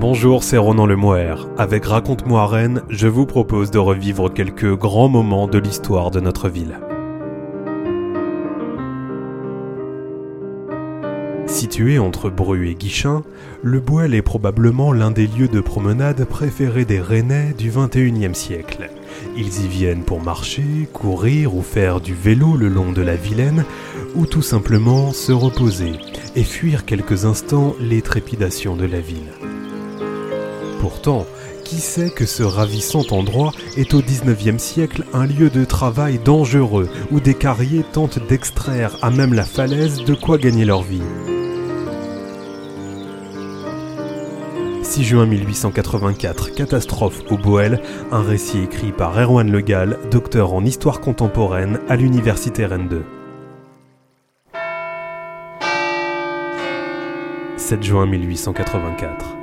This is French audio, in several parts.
Bonjour, c'est Ronan Lemoire. Avec Raconte-moi Rennes, je vous propose de revivre quelques grands moments de l'histoire de notre ville. Situé entre Bru et Guichin, le Boel est probablement l'un des lieux de promenade préférés des Rennais du XXIe siècle. Ils y viennent pour marcher, courir ou faire du vélo le long de la Vilaine, ou tout simplement se reposer et fuir quelques instants les trépidations de la ville. Pourtant, qui sait que ce ravissant endroit est au XIXe siècle un lieu de travail dangereux où des carriers tentent d'extraire à même la falaise de quoi gagner leur vie 6 juin 1884, catastrophe au Boel, un récit écrit par Erwan Legal, docteur en histoire contemporaine à l'université Rennes 2. 7 juin 1884.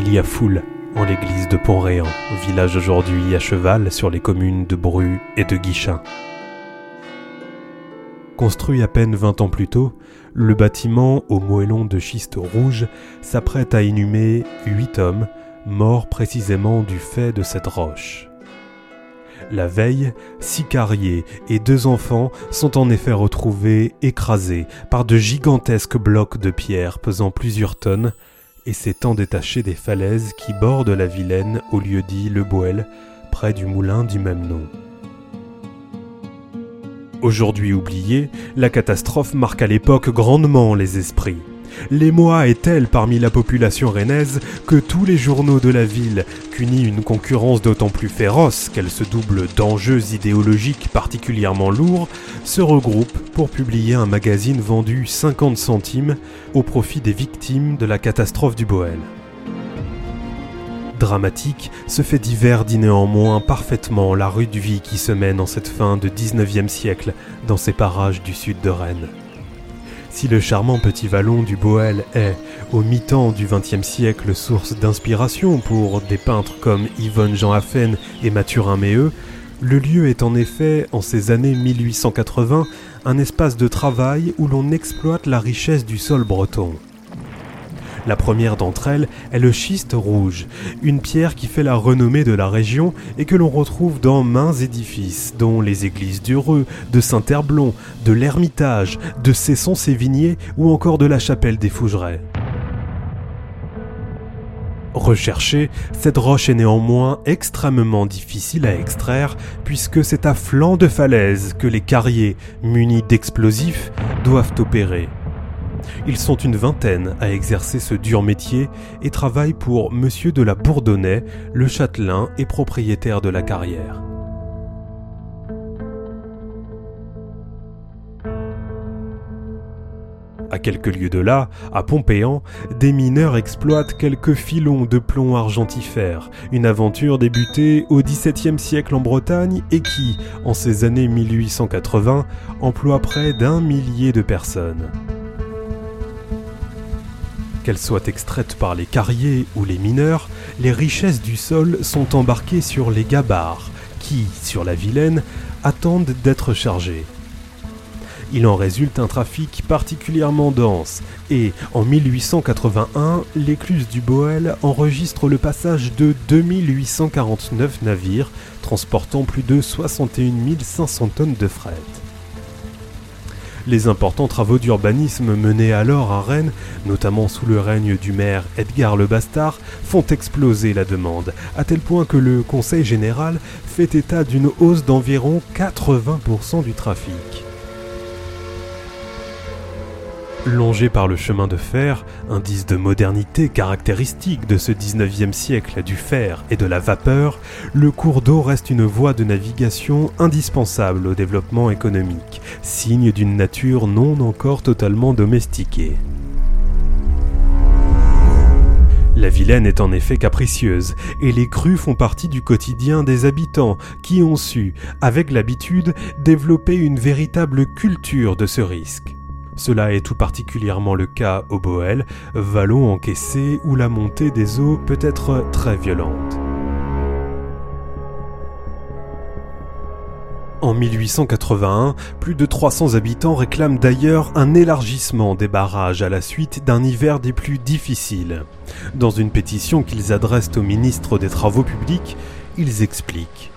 Il y a foule en l'église de Pont-Réan, village aujourd'hui à cheval sur les communes de Bru et de Guichin. Construit à peine 20 ans plus tôt, le bâtiment au moellon de schiste rouge s'apprête à inhumer huit hommes, morts précisément du fait de cette roche. La veille, six carriers et deux enfants sont en effet retrouvés écrasés par de gigantesques blocs de pierre pesant plusieurs tonnes et s'étant détachés des falaises qui bordent la Vilaine au lieu dit Le Boel, près du moulin du même nom. Aujourd'hui oubliée, la catastrophe marque à l'époque grandement les esprits. L'émoi est telle parmi la population rennaise que tous les journaux de la ville, qu'unit une concurrence d'autant plus féroce qu'elle se double d'enjeux idéologiques particulièrement lourds, se regroupent pour publier un magazine vendu 50 centimes au profit des victimes de la catastrophe du Boel dramatique, ce fait divers dit néanmoins parfaitement la rude vie qui se mène en cette fin de 19e siècle dans ces parages du sud de Rennes. Si le charmant petit vallon du Boel est, au mi-temps du XXe siècle, source d'inspiration pour des peintres comme Yvonne Jean Affen et Mathurin Méheux, le lieu est en effet, en ces années 1880, un espace de travail où l'on exploite la richesse du sol breton. La première d'entre elles est le schiste rouge, une pierre qui fait la renommée de la région et que l'on retrouve dans maints édifices, dont les églises d'Ureux, de Saint-Herblon, de l'Ermitage, de Cesson-Sévigné ou encore de la chapelle des Fougerets. Recherchée, cette roche est néanmoins extrêmement difficile à extraire puisque c'est à flanc de falaise que les carriers, munis d'explosifs, doivent opérer. Ils sont une vingtaine à exercer ce dur métier et travaillent pour Monsieur de la Bourdonnais, le châtelain et propriétaire de la carrière. À quelques lieues de là, à Pompéan, des mineurs exploitent quelques filons de plomb argentifère, une aventure débutée au XVIIe siècle en Bretagne et qui, en ces années 1880, emploie près d'un millier de personnes. Qu'elles soient extraites par les carriers ou les mineurs, les richesses du sol sont embarquées sur les gabarres, qui, sur la Vilaine, attendent d'être chargées. Il en résulte un trafic particulièrement dense, et en 1881, l'écluse du Boel enregistre le passage de 2849 navires transportant plus de 61 500 tonnes de fret. Les importants travaux d'urbanisme menés alors à Rennes, notamment sous le règne du maire Edgar le Bastard, font exploser la demande, à tel point que le Conseil général fait état d'une hausse d'environ 80% du trafic. Longé par le chemin de fer, indice de modernité caractéristique de ce 19e siècle du fer et de la vapeur, le cours d'eau reste une voie de navigation indispensable au développement économique, signe d'une nature non encore totalement domestiquée. La Vilaine est en effet capricieuse, et les crues font partie du quotidien des habitants qui ont su, avec l'habitude, développer une véritable culture de ce risque. Cela est tout particulièrement le cas au Boel, vallon encaissé où la montée des eaux peut être très violente. En 1881, plus de 300 habitants réclament d'ailleurs un élargissement des barrages à la suite d'un hiver des plus difficiles. Dans une pétition qu'ils adressent au ministre des Travaux publics, ils expliquent.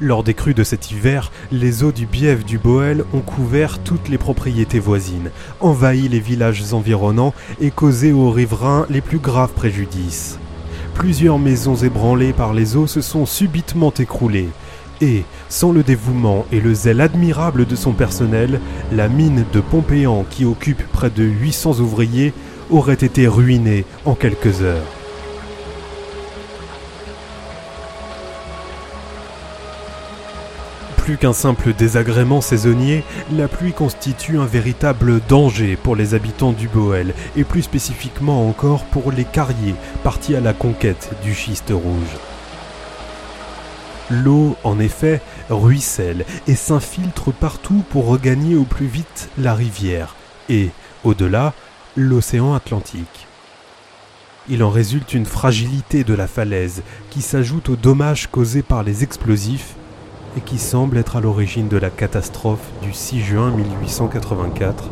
Lors des crues de cet hiver, les eaux du Bièvre du Boel ont couvert toutes les propriétés voisines, envahi les villages environnants et causé aux riverains les plus graves préjudices. Plusieurs maisons ébranlées par les eaux se sont subitement écroulées, et, sans le dévouement et le zèle admirable de son personnel, la mine de Pompéan qui occupe près de 800 ouvriers aurait été ruinée en quelques heures. Plus qu'un simple désagrément saisonnier, la pluie constitue un véritable danger pour les habitants du Boel, et plus spécifiquement encore pour les carriers partis à la conquête du schiste rouge. L'eau, en effet, ruisselle et s'infiltre partout pour regagner au plus vite la rivière et, au-delà, l'océan Atlantique. Il en résulte une fragilité de la falaise qui s'ajoute aux dommages causés par les explosifs et qui semble être à l'origine de la catastrophe du 6 juin 1884,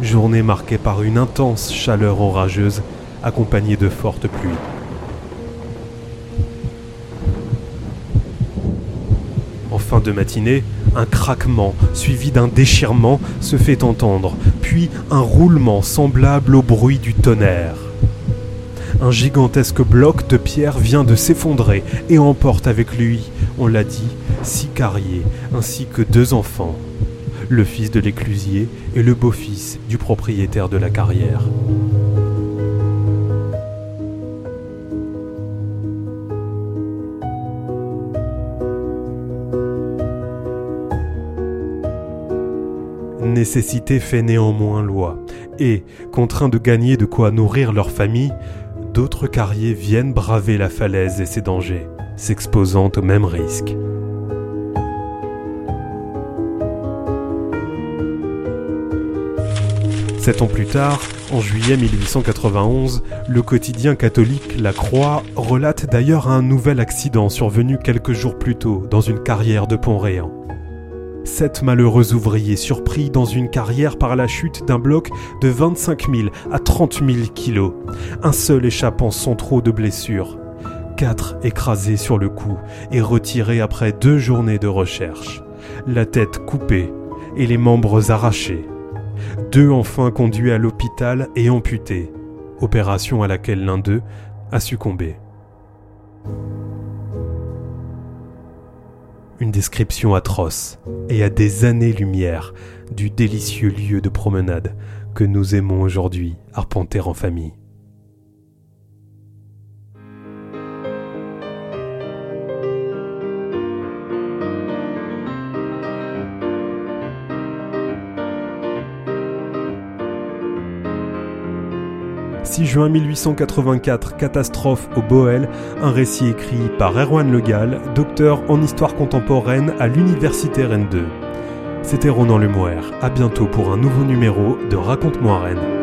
journée marquée par une intense chaleur orageuse accompagnée de fortes pluies. En fin de matinée, un craquement suivi d'un déchirement se fait entendre, puis un roulement semblable au bruit du tonnerre. Un gigantesque bloc de pierre vient de s'effondrer et emporte avec lui, on l'a dit, six carriers ainsi que deux enfants, le fils de l'éclusier et le beau-fils du propriétaire de la carrière. nécessité fait néanmoins loi, et, contraints de gagner de quoi nourrir leur famille, d'autres carriers viennent braver la falaise et ses dangers, s'exposant au même risque. Sept ans plus tard, en juillet 1891, le quotidien catholique La Croix relate d'ailleurs un nouvel accident survenu quelques jours plus tôt dans une carrière de Pont-Réan sept malheureux ouvriers surpris dans une carrière par la chute d'un bloc de 25 000 à 30 000 kilos, un seul échappant sans trop de blessures, quatre écrasés sur le cou et retirés après deux journées de recherche, la tête coupée et les membres arrachés, deux enfin conduits à l'hôpital et amputés, opération à laquelle l'un d'eux a succombé. une description atroce et à des années-lumière du délicieux lieu de promenade que nous aimons aujourd'hui arpenter en famille. 6 juin 1884, catastrophe au Boel, un récit écrit par Erwan Legal, docteur en histoire contemporaine à l'Université Rennes 2. C'était Ronan Lemoire, à bientôt pour un nouveau numéro de Raconte-moi Rennes.